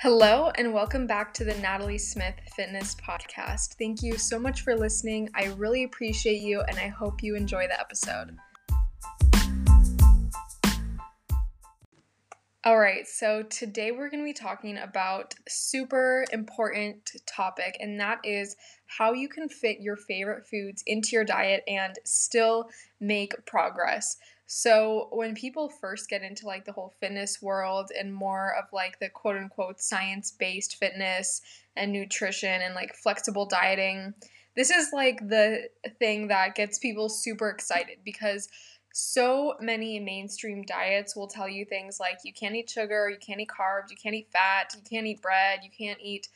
Hello, and welcome back to the Natalie Smith Fitness Podcast. Thank you so much for listening. I really appreciate you, and I hope you enjoy the episode. All right, so today we're going to be talking about super important topic and that is how you can fit your favorite foods into your diet and still make progress. So, when people first get into like the whole fitness world and more of like the quote unquote science based fitness and nutrition and like flexible dieting, this is like the thing that gets people super excited because so many mainstream diets will tell you things like you can't eat sugar, you can't eat carbs, you can't eat fat, you can't eat bread, you can't eat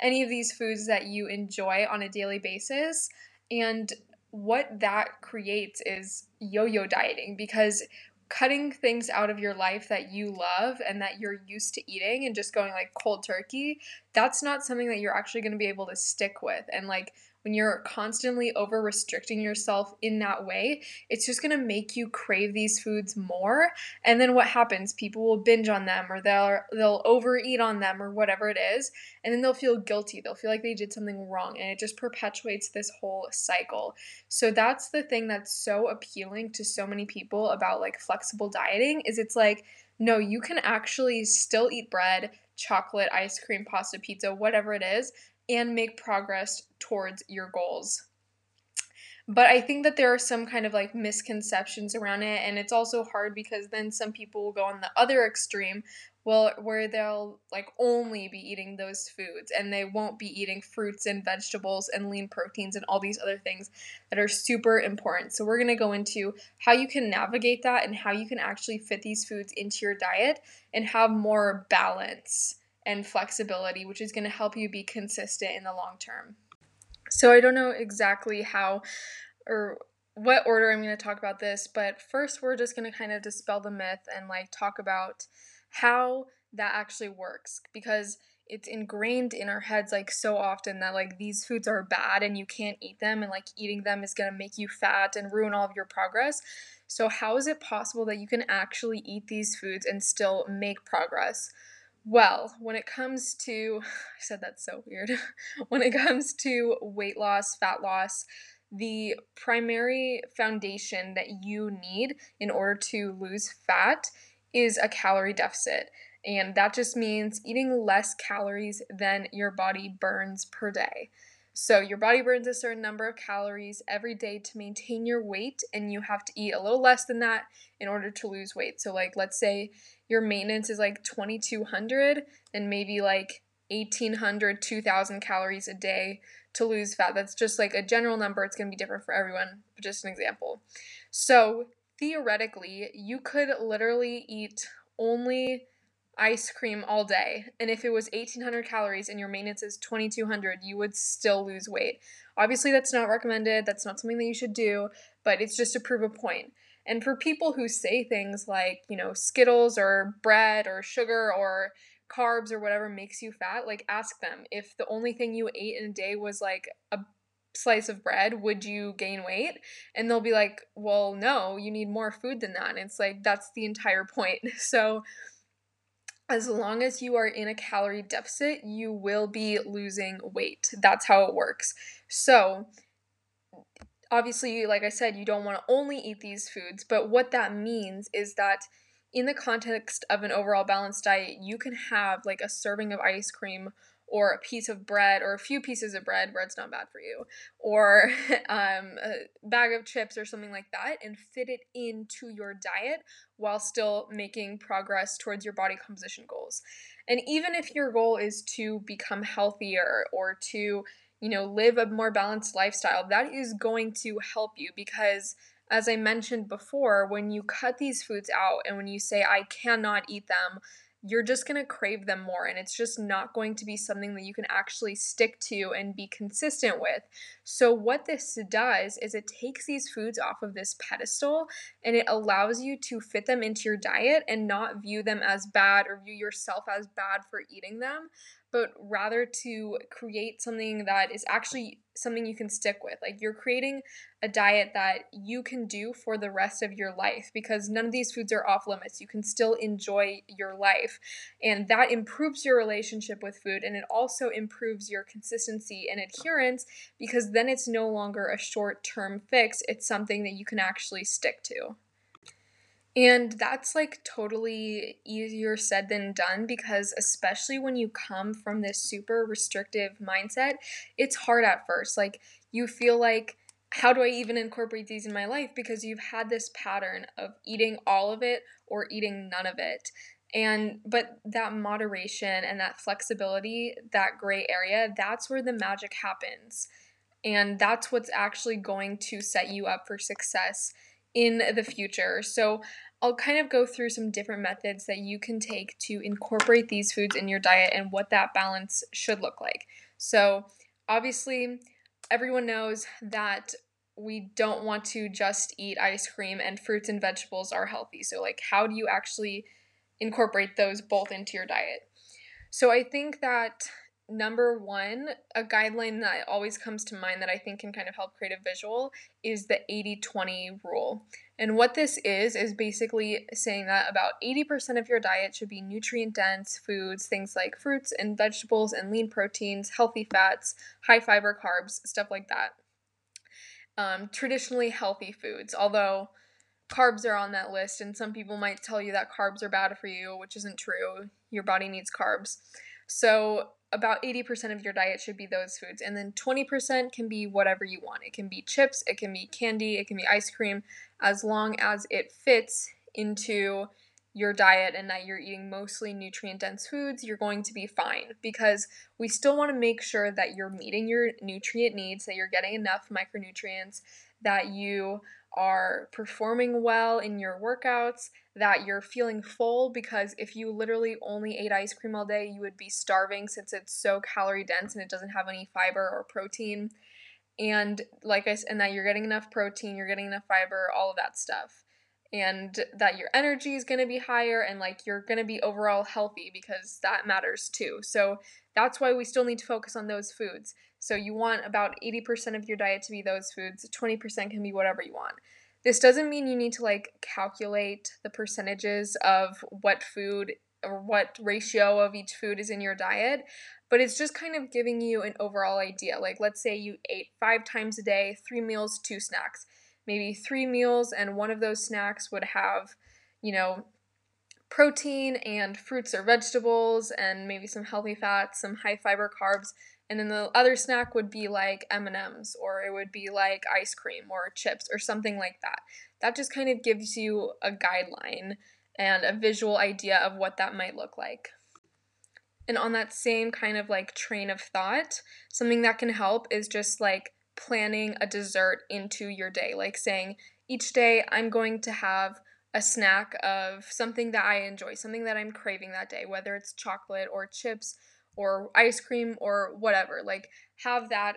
any of these foods that you enjoy on a daily basis. And what that creates is yo yo dieting because cutting things out of your life that you love and that you're used to eating and just going like cold turkey, that's not something that you're actually going to be able to stick with. And like when you're constantly over restricting yourself in that way, it's just to make you crave these foods more. And then what happens? People will binge on them or they'll they'll overeat on them or whatever it is, and then they'll feel guilty. They'll feel like they did something wrong and it just perpetuates this whole cycle. So that's the thing that's so appealing to so many people about like flexible dieting is it's like no, you can actually still eat bread, chocolate, ice cream, pasta, pizza, whatever it is, and make progress towards your goals. But I think that there are some kind of like misconceptions around it, and it's also hard because then some people will go on the other extreme, well, where they'll like only be eating those foods and they won't be eating fruits and vegetables and lean proteins and all these other things that are super important. So, we're gonna go into how you can navigate that and how you can actually fit these foods into your diet and have more balance and flexibility, which is going to help you be consistent in the long term. So I don't know exactly how or what order I'm going to talk about this, but first we're just going to kind of dispel the myth and like talk about how that actually works because it's ingrained in our heads like so often that like these foods are bad and you can't eat them and like eating them is going to make you fat and ruin all of your progress. So how is it possible that you can actually eat these foods and still make progress? Well, when it comes to, I said that's so weird. when it comes to weight loss, fat loss, the primary foundation that you need in order to lose fat is a calorie deficit. And that just means eating less calories than your body burns per day. So, your body burns a certain number of calories every day to maintain your weight, and you have to eat a little less than that in order to lose weight. So, like, let's say your maintenance is like 2200 and maybe like 1800 2000 calories a day to lose fat. That's just like a general number. It's going to be different for everyone but just an example. So theoretically you could literally eat only ice cream all day and if it was 1800 calories and your maintenance is 2200 you would still lose weight obviously that's not recommended that's not something that you should do but it's just to prove a point. and for people who say things like, you know, Skittles or bread or sugar or carbs or whatever makes you fat, like ask them if the only thing you ate in a day was like a slice of bread, would you gain weight? And they'll be like, well, no, you need more food than that. And it's like, that's the entire point. So, as long as you are in a calorie deficit, you will be losing weight. That's how it works. So, obviously, like I said, you don't want to only eat these foods, but what that means is that in the context of an overall balanced diet, you can have like a serving of ice cream or a piece of bread or a few pieces of bread, bread's not bad for you, or um, a bag of chips or something like that, and fit it into your diet while still making progress towards your body composition goals. And even if your goal is to become healthier or to you know, live a more balanced lifestyle, that is going to help you because, as I mentioned before, when you cut these foods out and when you say, I cannot eat them, you're just going to crave them more and it's just not going to be something that you can actually stick to and be consistent with. So, what this does is it takes these foods off of this pedestal and it allows you to fit them into your diet and not view them as bad or view yourself as bad for eating them, but rather to create something that is actually something you can stick with. Like you're creating a diet that you can do for the rest of your life because none of these foods are off limits. You can still enjoy your life. And that improves your relationship with food and it also improves your consistency and adherence because then it's no longer a short term fix. It's something that you can actually stick to. And that's like totally easier said than done because, especially when you come from this super restrictive mindset, it's hard at first. Like, you feel like, how do I even incorporate these in my life? Because you've had this pattern of eating all of it or eating none of it. And, but that moderation and that flexibility, that gray area, that's where the magic happens. And that's what's actually going to set you up for success in the future. So, I'll kind of go through some different methods that you can take to incorporate these foods in your diet and what that balance should look like. So, obviously, everyone knows that we don't want to just eat ice cream and fruits and vegetables are healthy. So, like, how do you actually incorporate those both into your diet? So, I think that number one, a guideline that always comes to mind that I think can kind of help create a visual is the 80 20 rule. And what this is, is basically saying that about 80% of your diet should be nutrient dense foods, things like fruits and vegetables and lean proteins, healthy fats, high fiber carbs, stuff like that. Um, traditionally healthy foods, although carbs are on that list, and some people might tell you that carbs are bad for you, which isn't true. Your body needs carbs. So, about 80% of your diet should be those foods. And then 20% can be whatever you want. It can be chips, it can be candy, it can be ice cream, as long as it fits into your diet and that you're eating mostly nutrient dense foods, you're going to be fine because we still want to make sure that you're meeting your nutrient needs, that you're getting enough micronutrients, that you are performing well in your workouts, that you're feeling full because if you literally only ate ice cream all day, you would be starving since it's so calorie dense and it doesn't have any fiber or protein. And like I said, and that you're getting enough protein, you're getting enough fiber, all of that stuff. And that your energy is going to be higher and like you're going to be overall healthy because that matters too. So that's why we still need to focus on those foods. So you want about 80% of your diet to be those foods, 20% can be whatever you want. This doesn't mean you need to like calculate the percentages of what food or what ratio of each food is in your diet, but it's just kind of giving you an overall idea. Like, let's say you ate five times a day, three meals, two snacks. Maybe three meals, and one of those snacks would have, you know, protein and fruits or vegetables, and maybe some healthy fats, some high fiber carbs, and then the other snack would be like m&ms or it would be like ice cream or chips or something like that. That just kind of gives you a guideline and a visual idea of what that might look like. And on that same kind of like train of thought something that can help is just like planning a dessert into your day like saying each day i'm going to have a snack of something that i enjoy something that i'm craving that day whether it's chocolate or chips or ice cream or whatever. Like have that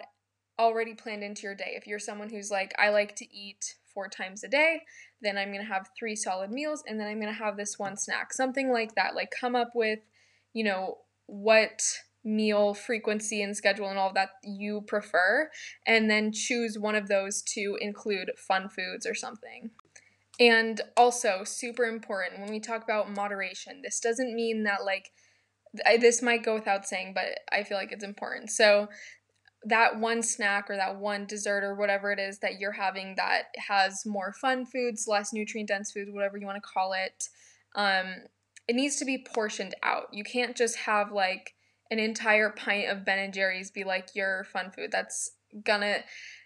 already planned into your day. If you're someone who's like, I like to eat four times a day, then I'm to have three solid meals and then I'm to have this one snack. Something like that. Like come up with, you know, what meal frequency and schedule and all that you prefer and then choose one of those to include fun foods or something. And also, super important when we talk about moderation, this doesn't mean that like I, this might go without saying, but I feel like it's important. So, that one snack or that one dessert or whatever it is that you're having that has more fun foods, less nutrient dense foods, whatever you want to call it, um, it needs to be portioned out. You can't just have like an entire pint of Ben and Jerry's be like your fun food. That's gonna,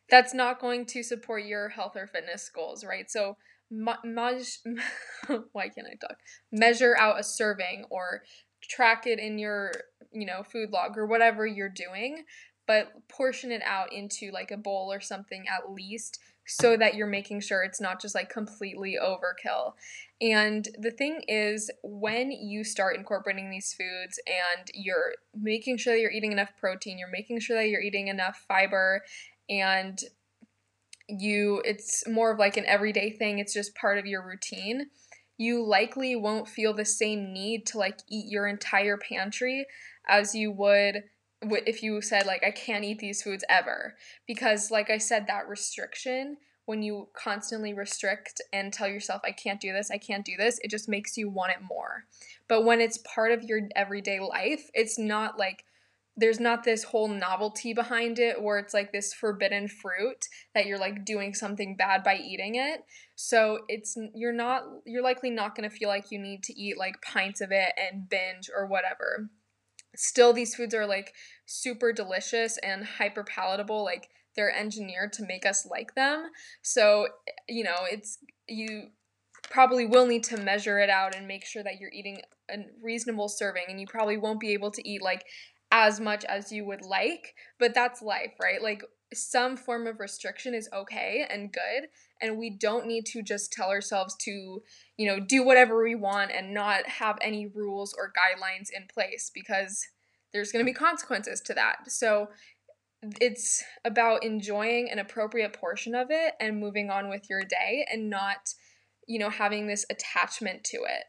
that's not going to support your health or fitness goals, right? So, why can't I talk? Measure out a serving or track it in your, you know, food log or whatever you're doing, but portion it out into like a bowl or something at least so that you're making sure it's not just like completely overkill. And the thing is, when you start incorporating these foods and you're making sure that you're eating enough protein, you're making sure that you're eating enough fiber, and you, it's more of like an everyday thing, it's just part of your routine you likely won't feel the same need to like eat your entire pantry as you would if you said like I can't eat these foods ever because like I said that restriction when you constantly restrict and tell yourself I can't do this, I can't do this, it just makes you want it more. But when it's part of your everyday life, it's not like there's not this whole novelty behind it where it's like this forbidden fruit that you're like doing something bad by eating it. So it's you're not you're likely not going to feel like you need to eat like pints of it and binge or whatever. Still these foods are like super delicious and hyper palatable like they're engineered to make us like them. So, you know, it's you probably will need to measure it out and make sure that you're eating a reasonable serving and you probably won't be able to eat like as much as you would like, but that's life, right? Like some form of restriction is okay and good, and we don't need to just tell ourselves to, you know, do whatever we want and not have any rules or guidelines in place because there's going to be consequences to that. So it's about enjoying an appropriate portion of it and moving on with your day and not, you know, having this attachment to it.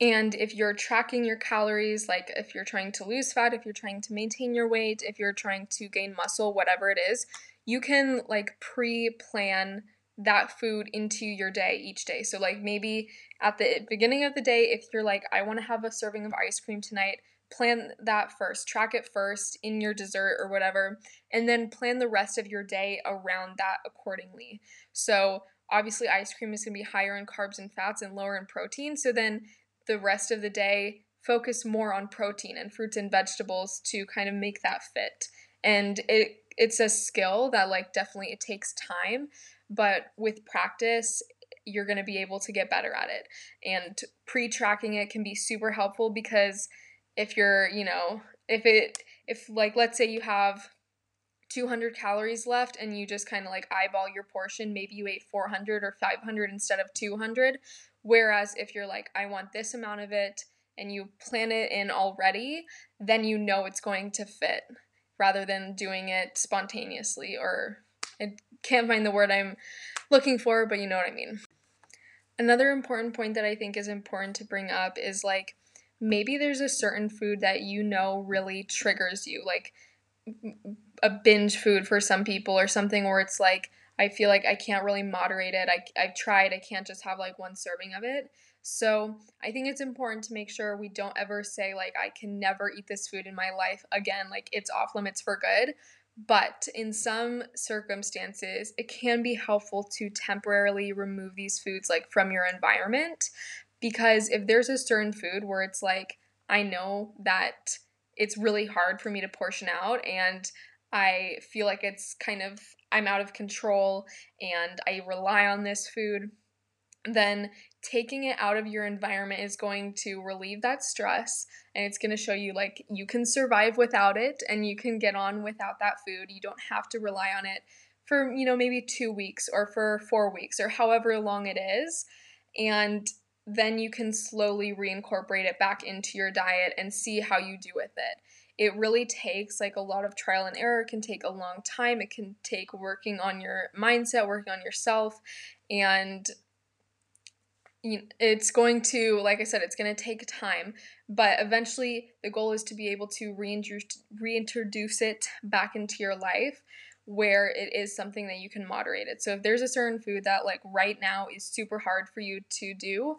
And if you're tracking your calories, like if you're trying to lose fat, if you're trying to maintain your weight, if you're trying to gain muscle, whatever it is, you can like pre plan that food into your day each day. So, like maybe at the beginning of the day, if you're like, I want to have a serving of ice cream tonight, plan that first, track it first in your dessert or whatever, and then plan the rest of your day around that accordingly. So, obviously, ice cream is going to be higher in carbs and fats and lower in protein. So, then the rest of the day focus more on protein and fruits and vegetables to kind of make that fit. And it it's a skill that like definitely it takes time, but with practice you're going to be able to get better at it. And pre-tracking it can be super helpful because if you're, you know, if it if like let's say you have 200 calories left and you just kind of like eyeball your portion, maybe you ate 400 or 500 instead of 200, Whereas if you're like, I want this amount of it, and you plan it in already, then you know it's going to fit rather than doing it spontaneously or I can't find the word I'm looking for, but you know what I mean. Another important point that I think is important to bring up is like maybe there's a certain food that you know really triggers you, like a binge food for some people or something where it's like I feel like I can't really moderate it. I, I've tried, I can't just have like one serving of it. So I think it's important to make sure we don't ever say, like, I can never eat this food in my life again, like it's off limits for good. But in some circumstances, it can be helpful to temporarily remove these foods like from your environment because if there's a certain food where it's like, I know that it's really hard for me to portion out and I feel like it's kind of I'm out of control and I rely on this food, then taking it out of your environment is going to relieve that stress and it's going to show you like you can survive without it and you can get on without that food. You don't have to rely on it for, you know, maybe 2 weeks or for 4 weeks or however long it is. And then you can slowly reincorporate it back into your diet and see how you do with it. It really takes like a lot of trial and error. It can take a long time. It can take working on your mindset working on yourself and it's going to like i said it's going to take time but eventually the goal is to be able to reintroduce it back into your life where it is something that you can moderate it so if there's a certain food that like right now is super hard for you to do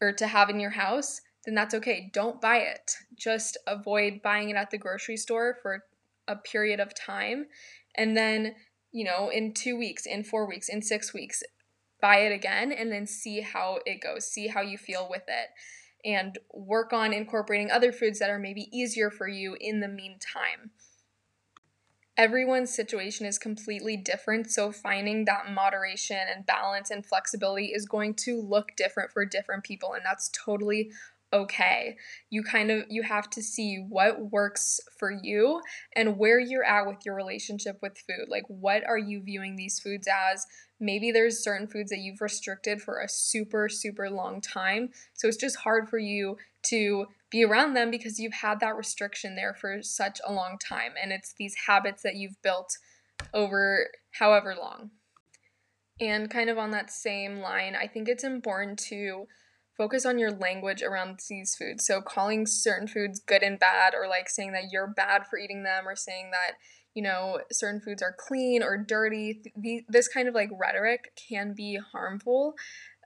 or to have in your house then that's okay. Don't buy it. Just avoid buying it at the grocery store for a period of time. And then, you know, in two weeks, in four weeks, in six weeks, buy it again and then see how it goes. See how you feel with it. And work on incorporating other foods that are maybe easier for you in the meantime. Everyone's situation is completely different, so finding that moderation and balance and flexibility is going to look different for different people, and that's totally okay. You kind of you have to see what works for you and where you're at with your relationship with food. Like what are you viewing these foods as? Maybe there's certain foods that you've restricted for a super super long time. So it's just hard for you to be around them because you've had that restriction there for such a long time and it's these habits that you've built over however long. And kind of on that same line, I think it's important to focus on your language around these foods. So calling certain foods good and bad or like saying that you're bad for eating them or saying that you know, certain foods are clean or dirty. This kind of like rhetoric can be harmful,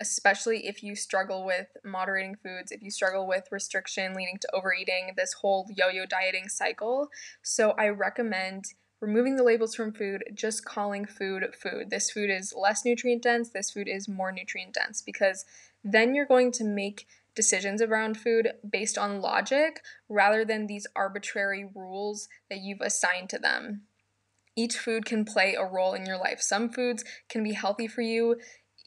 especially if you struggle with moderating foods, if you struggle with restriction leading to overeating, this whole yo yo dieting cycle. So I recommend removing the labels from food, just calling food food. This food is less nutrient dense, this food is more nutrient dense because then you're going to make decisions around food based on logic rather than these arbitrary rules that you've assigned to them. Each food can play a role in your life. Some foods can be healthy for you,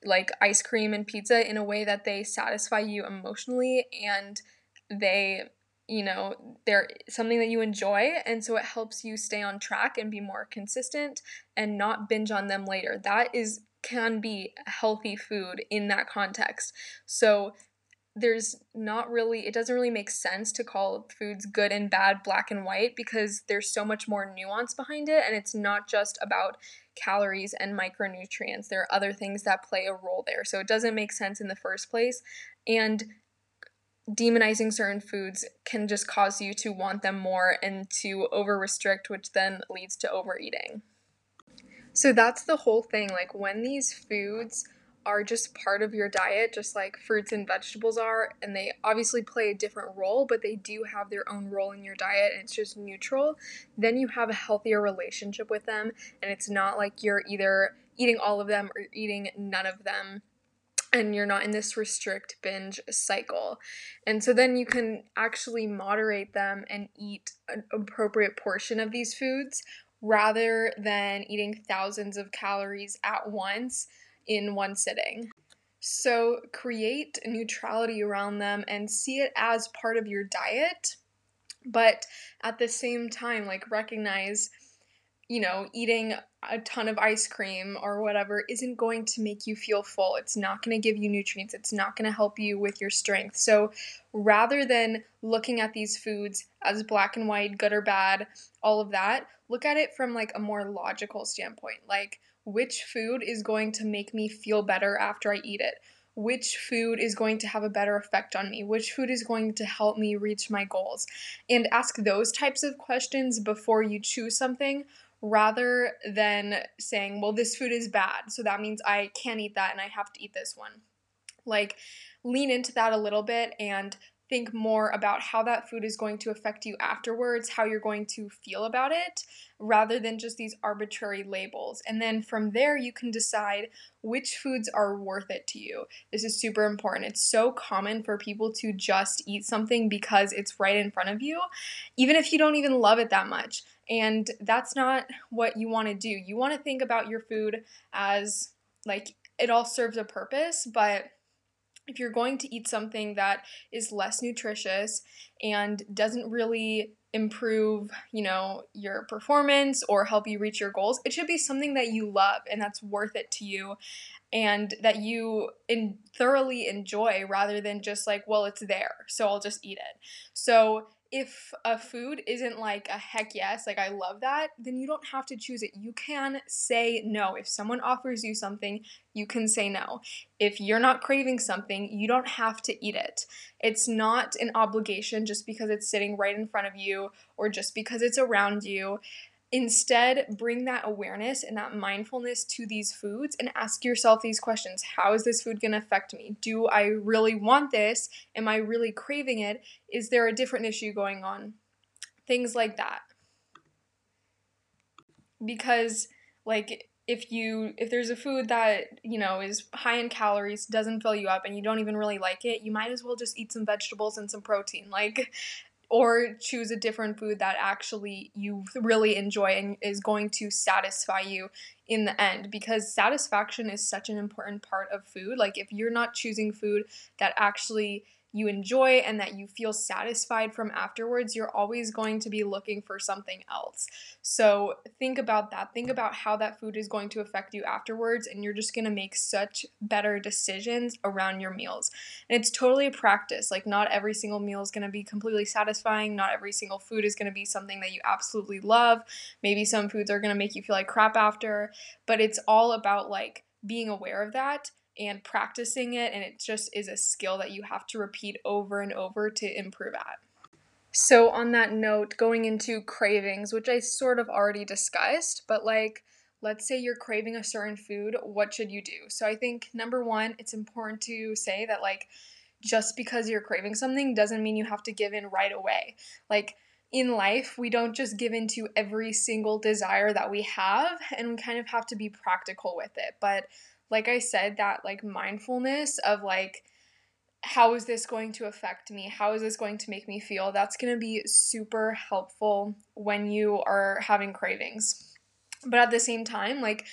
like ice cream and pizza, in a way that they satisfy you emotionally and they you know they're something that you enjoy and so it helps you stay on track and be more consistent and not binge on them later. That is can be healthy food in that context. So there's not really it doesn't really make sense to call foods good and bad black and white because there's so much more nuance behind it and it's not just about calories and micronutrients. There are other things that play a role there. So it doesn't make sense in the first place and demonizing certain foods can just cause you to want them more and to over restrict which then leads to overeating. So that's the whole thing. Like when these foods are just part of your diet, just like fruits and vegetables are, and they obviously play a different role, but they do have their own role in your diet and it's just neutral, then you have a healthier relationship with them, and it's not like you're either eating all of them or eating none of them. And you're not in this restrict binge cycle. And so then you can actually moderate them and eat an appropriate portion of these foods rather than eating thousands of calories at once in one sitting. So create neutrality around them and see it as part of your diet, but at the same time, like recognize, you know, eating a ton of ice cream or whatever isn't going to make you feel full. It's not going to give you nutrients. It's not going to help you with your strength. So rather than looking at these foods as black and white, good or bad, all of that, look at it from like a more logical standpoint. Like, which food is going to make me feel better after I eat it? Which food is going to have a better effect on me? Which food is going to help me reach my goals? And ask those types of questions before you choose something rather than saying, well, this food is bad, so that means I can't eat that and I have to eat this one. Like, lean into that a little bit and think more about how that food is going to affect you afterwards, how you're going to feel about it, rather than just these arbitrary labels. And then from there, you can decide which foods are worth it to you. This is super important. It's so common for people to just eat something because it's right in front of you, even if you don't even love it that much. And that's not what you want to do. You want to think about your food as like it all serves a purpose, but if you're going to eat something that is less nutritious and doesn't really improve, you know, your performance or help you reach your goals, it should be something that you love and that's worth it to you and that you in thoroughly enjoy rather than just like, well, it's there, so I'll just eat it. So if a food isn't like a heck yes, like I love that, then you don't have to choose it. You can say no. If someone offers you something, you can say no. If you're not craving something, you don't have to eat it. It's not an obligation just because it's sitting right in front of you or just because it's around you. Instead, bring that awareness and that mindfulness to these foods and ask yourself these questions How is this food going to affect me? Do I really want this? Am I really craving it? Is there a different issue going on? Things like that. Because, like, if you if there's a food that you know is high in calories doesn't fill you up and you don't even really like it you might as well just eat some vegetables and some protein like or choose a different food that actually you really enjoy and is going to satisfy you in the end because satisfaction is such an important part of food. Like if you're not choosing food that actually you enjoy and that you feel satisfied from afterwards, you're always going to be looking for something else. So think about that. Think about how that food is going to affect you afterwards, and you're just going to make such better decisions around your meals. And it's totally a practice. Like, not every single meal is going to be completely satisfying, not every single food is going to be something that you absolutely love. Maybe some foods are going to make you feel like crap after, but it's all about like being aware of that and practicing it, and it just is a skill that you have to repeat over and over to improve at. So, on that note, going into cravings, which I sort of already discussed, but like, let's say you're craving a certain food, what should you do? So, I think number one, it's important to say that, like, just because you're craving something doesn't mean you have to give in right away. Like, in life, we don't just give in to every single desire that we have, and we kind of have to be practical with it. But like I said, that like mindfulness of like, how is this going to affect me? How is this going to make me feel? That's going to be super helpful when you are having cravings. But at the same time, like,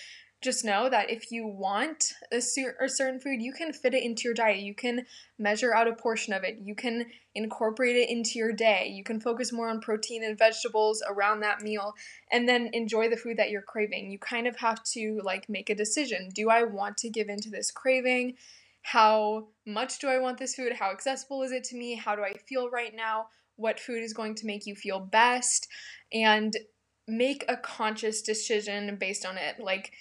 just know that if you want a, cer- a certain food, you can fit it into your diet. You can measure out a portion of it. You can incorporate it into your day. You can focus more on protein and vegetables around that meal and then enjoy the food that you're craving. You kind of have to like make a decision. Do I want to give into this craving? How much do I want this food? How accessible is it to me? How do I feel right now? What food is going to make you feel best? And make a conscious decision based on it. Like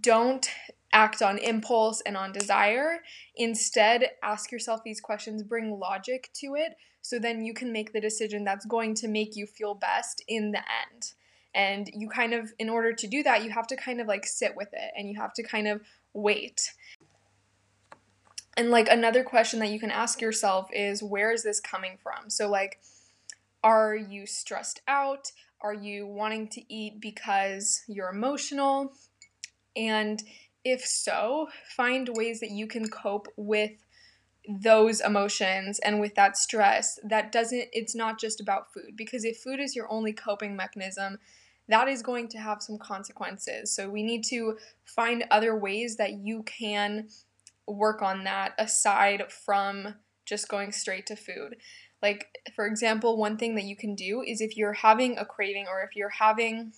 don't act on impulse and on desire. Instead, ask yourself these questions, bring logic to it, so then you can make the decision that's going to make you feel best in the end. And you kind of, in order to do that, you have to kind of like sit with it and you have to kind of wait. And like another question that you can ask yourself is where is this coming from? So, like, are you stressed out? Are you wanting to eat because you're emotional? And if so, find ways that you can cope with those emotions and with that stress that doesn't it's not just about food because if food is your only coping mechanism that is going to have some consequences. So we need to find other ways that you can work on that aside from just going straight to food. Like for example one thing that you can do is if you're having a craving or if you're having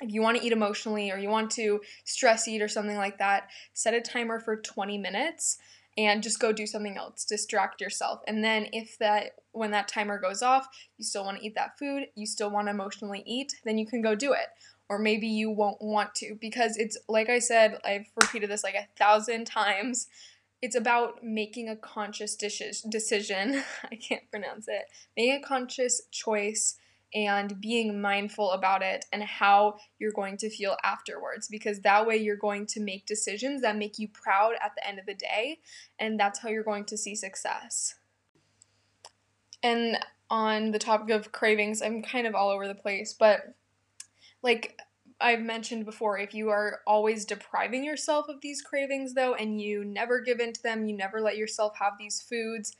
if you want to eat emotionally or you want to stress eat or something like that, set a timer for 20 minutes and just go do something else. Distract yourself. And then if that when that timer goes off, you still want to eat that food, you still want to emotionally eat, then you can go do it. Or maybe you won't want to because it's like I said, I've repeated this like a thousand times. It's about making a conscious decision. I can't pronounce it. Making a conscious choice and being mindful about it and how you're going to feel afterwards because that way you're going to make decisions that make you proud at the end of the day and that's how you're going to see success. And on the topic of cravings, I'm kind of all over the place, but like I've mentioned before, if you are always depriving yourself of these cravings though and you never give in to them, you never let yourself have these foods,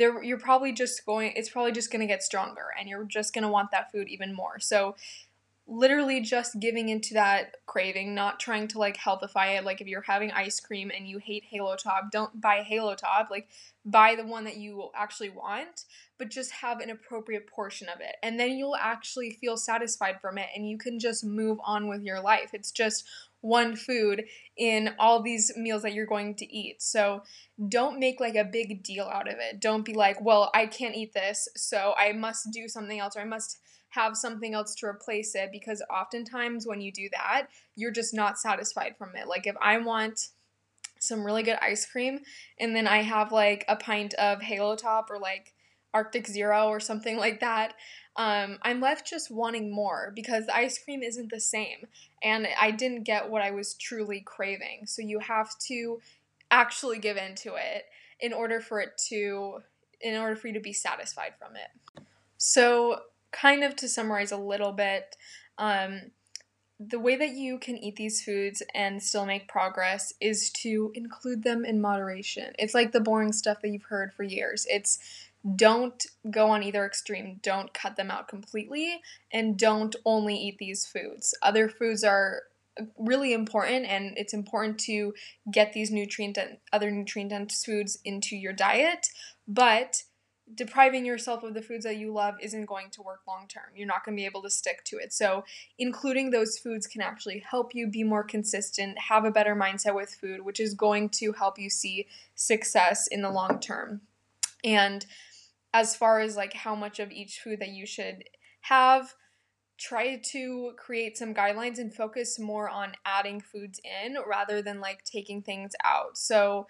there you're probably just going it's probably just going to get stronger and you're just going to want that food even more. So literally just giving into that craving, not trying to like healthify it. Like if you're having ice cream and you hate Halo Top, don't buy Halo Top. Like buy the one that you actually want, but just have an appropriate portion of it. And then you'll actually feel satisfied from it and you can just move on with your life. It's just one food in all these meals that you're going to eat. So don't make like a big deal out of it. Don't be like, well, I can't eat this, so I must do something else or I must have something else to replace it because oftentimes when you do that, you're just not satisfied from it. Like if I want some really good ice cream and then I have like a pint of Halo Top or like Arctic Zero or something like that, um, I'm left just wanting more because the ice cream isn't the same and I didn't get what I was truly craving. So you have to actually give into it in order for it to in order for you to be satisfied from it. So kind of to summarize a little bit, um, the way that you can eat these foods and still make progress is to include them in moderation. It's like the boring stuff that you've heard for years. It's don't go on either extreme. Don't cut them out completely and don't only eat these foods. Other foods are really important and it's important to get these nutrient and other nutrient dense foods into your diet, but depriving yourself of the foods that you love isn't going to work long term. You're not going to be able to stick to it. So, including those foods can actually help you be more consistent, have a better mindset with food, which is going to help you see success in the long term. And as far as like how much of each food that you should have, try to create some guidelines and focus more on adding foods in rather than like taking things out. So,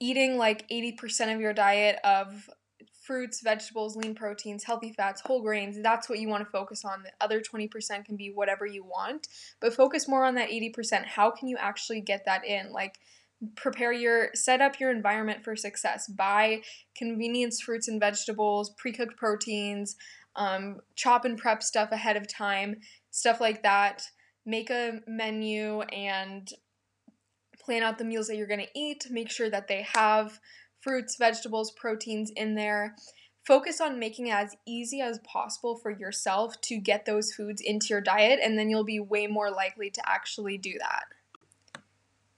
eating like 80% of your diet of fruits, vegetables, lean proteins, healthy fats, whole grains, that's what you want to focus on. The other 20% can be whatever you want, but focus more on that 80%. How can you actually get that in? Like, prepare your set up your environment for success buy convenience fruits and vegetables pre-cooked proteins um, chop and prep stuff ahead of time, stuff like that. Make a menu and plan out the meals that you're going to eat. Make sure that they have fruits, vegetables, proteins in there. Focus on making it as easy as possible for yourself to get those foods into your diet, and then you'll be way more likely to actually do that.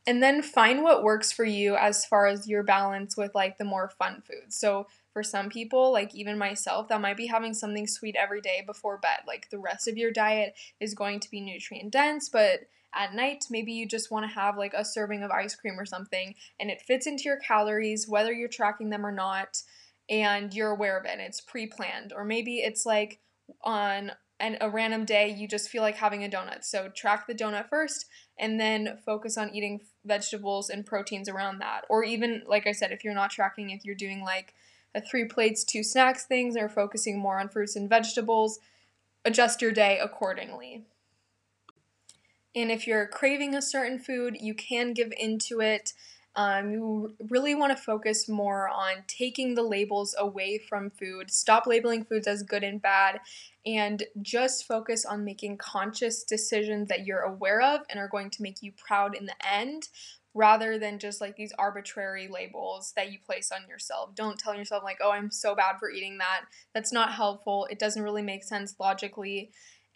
And then find what works for you as far as your balance with like the more fun foods. So, for some people, like even myself, that might be having something sweet every day before bed. Like the rest of your diet is going to be nutrient dense, but at night, maybe you just want to have like a serving of ice cream or something and it fits into your calories, whether you're tracking them or not, and you're aware of it and it's pre planned. Or maybe it's like on an, a random day you just feel like having a donut. So track the donut first and then focus on eating vegetables and proteins around that. Or even, like I said, if you're not tracking, if you're doing like a three plates, two snacks things, or focusing more on fruits and vegetables, adjust your day accordingly. And if you're craving a certain food, you can give into it. Um, you really want to focus more on taking the labels away from food, stop labeling foods as good and bad, and just focus on making conscious decisions that you're aware of and are going to make you proud in the end rather than just like these arbitrary labels that you place on yourself. Don't tell yourself, like, oh, I'm so bad for eating that. That's not helpful. It doesn't really make sense logically,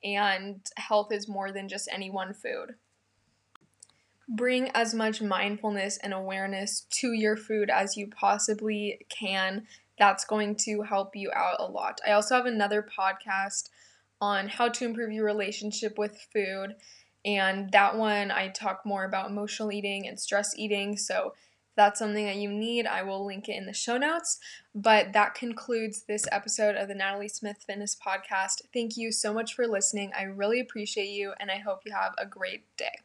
and health is more than just any one food. Bring as much mindfulness and awareness to your food as you possibly can. That's going to help you out a lot. I also have another podcast on how to improve your relationship with food and that one, I talk more about emotional eating and stress eating. So if that's something that you need, I will link it in the show notes. But that concludes this episode of the Natalie Smith Fitness Podcast. Thank you so much for listening. I really appreciate you, and I hope you have a great day.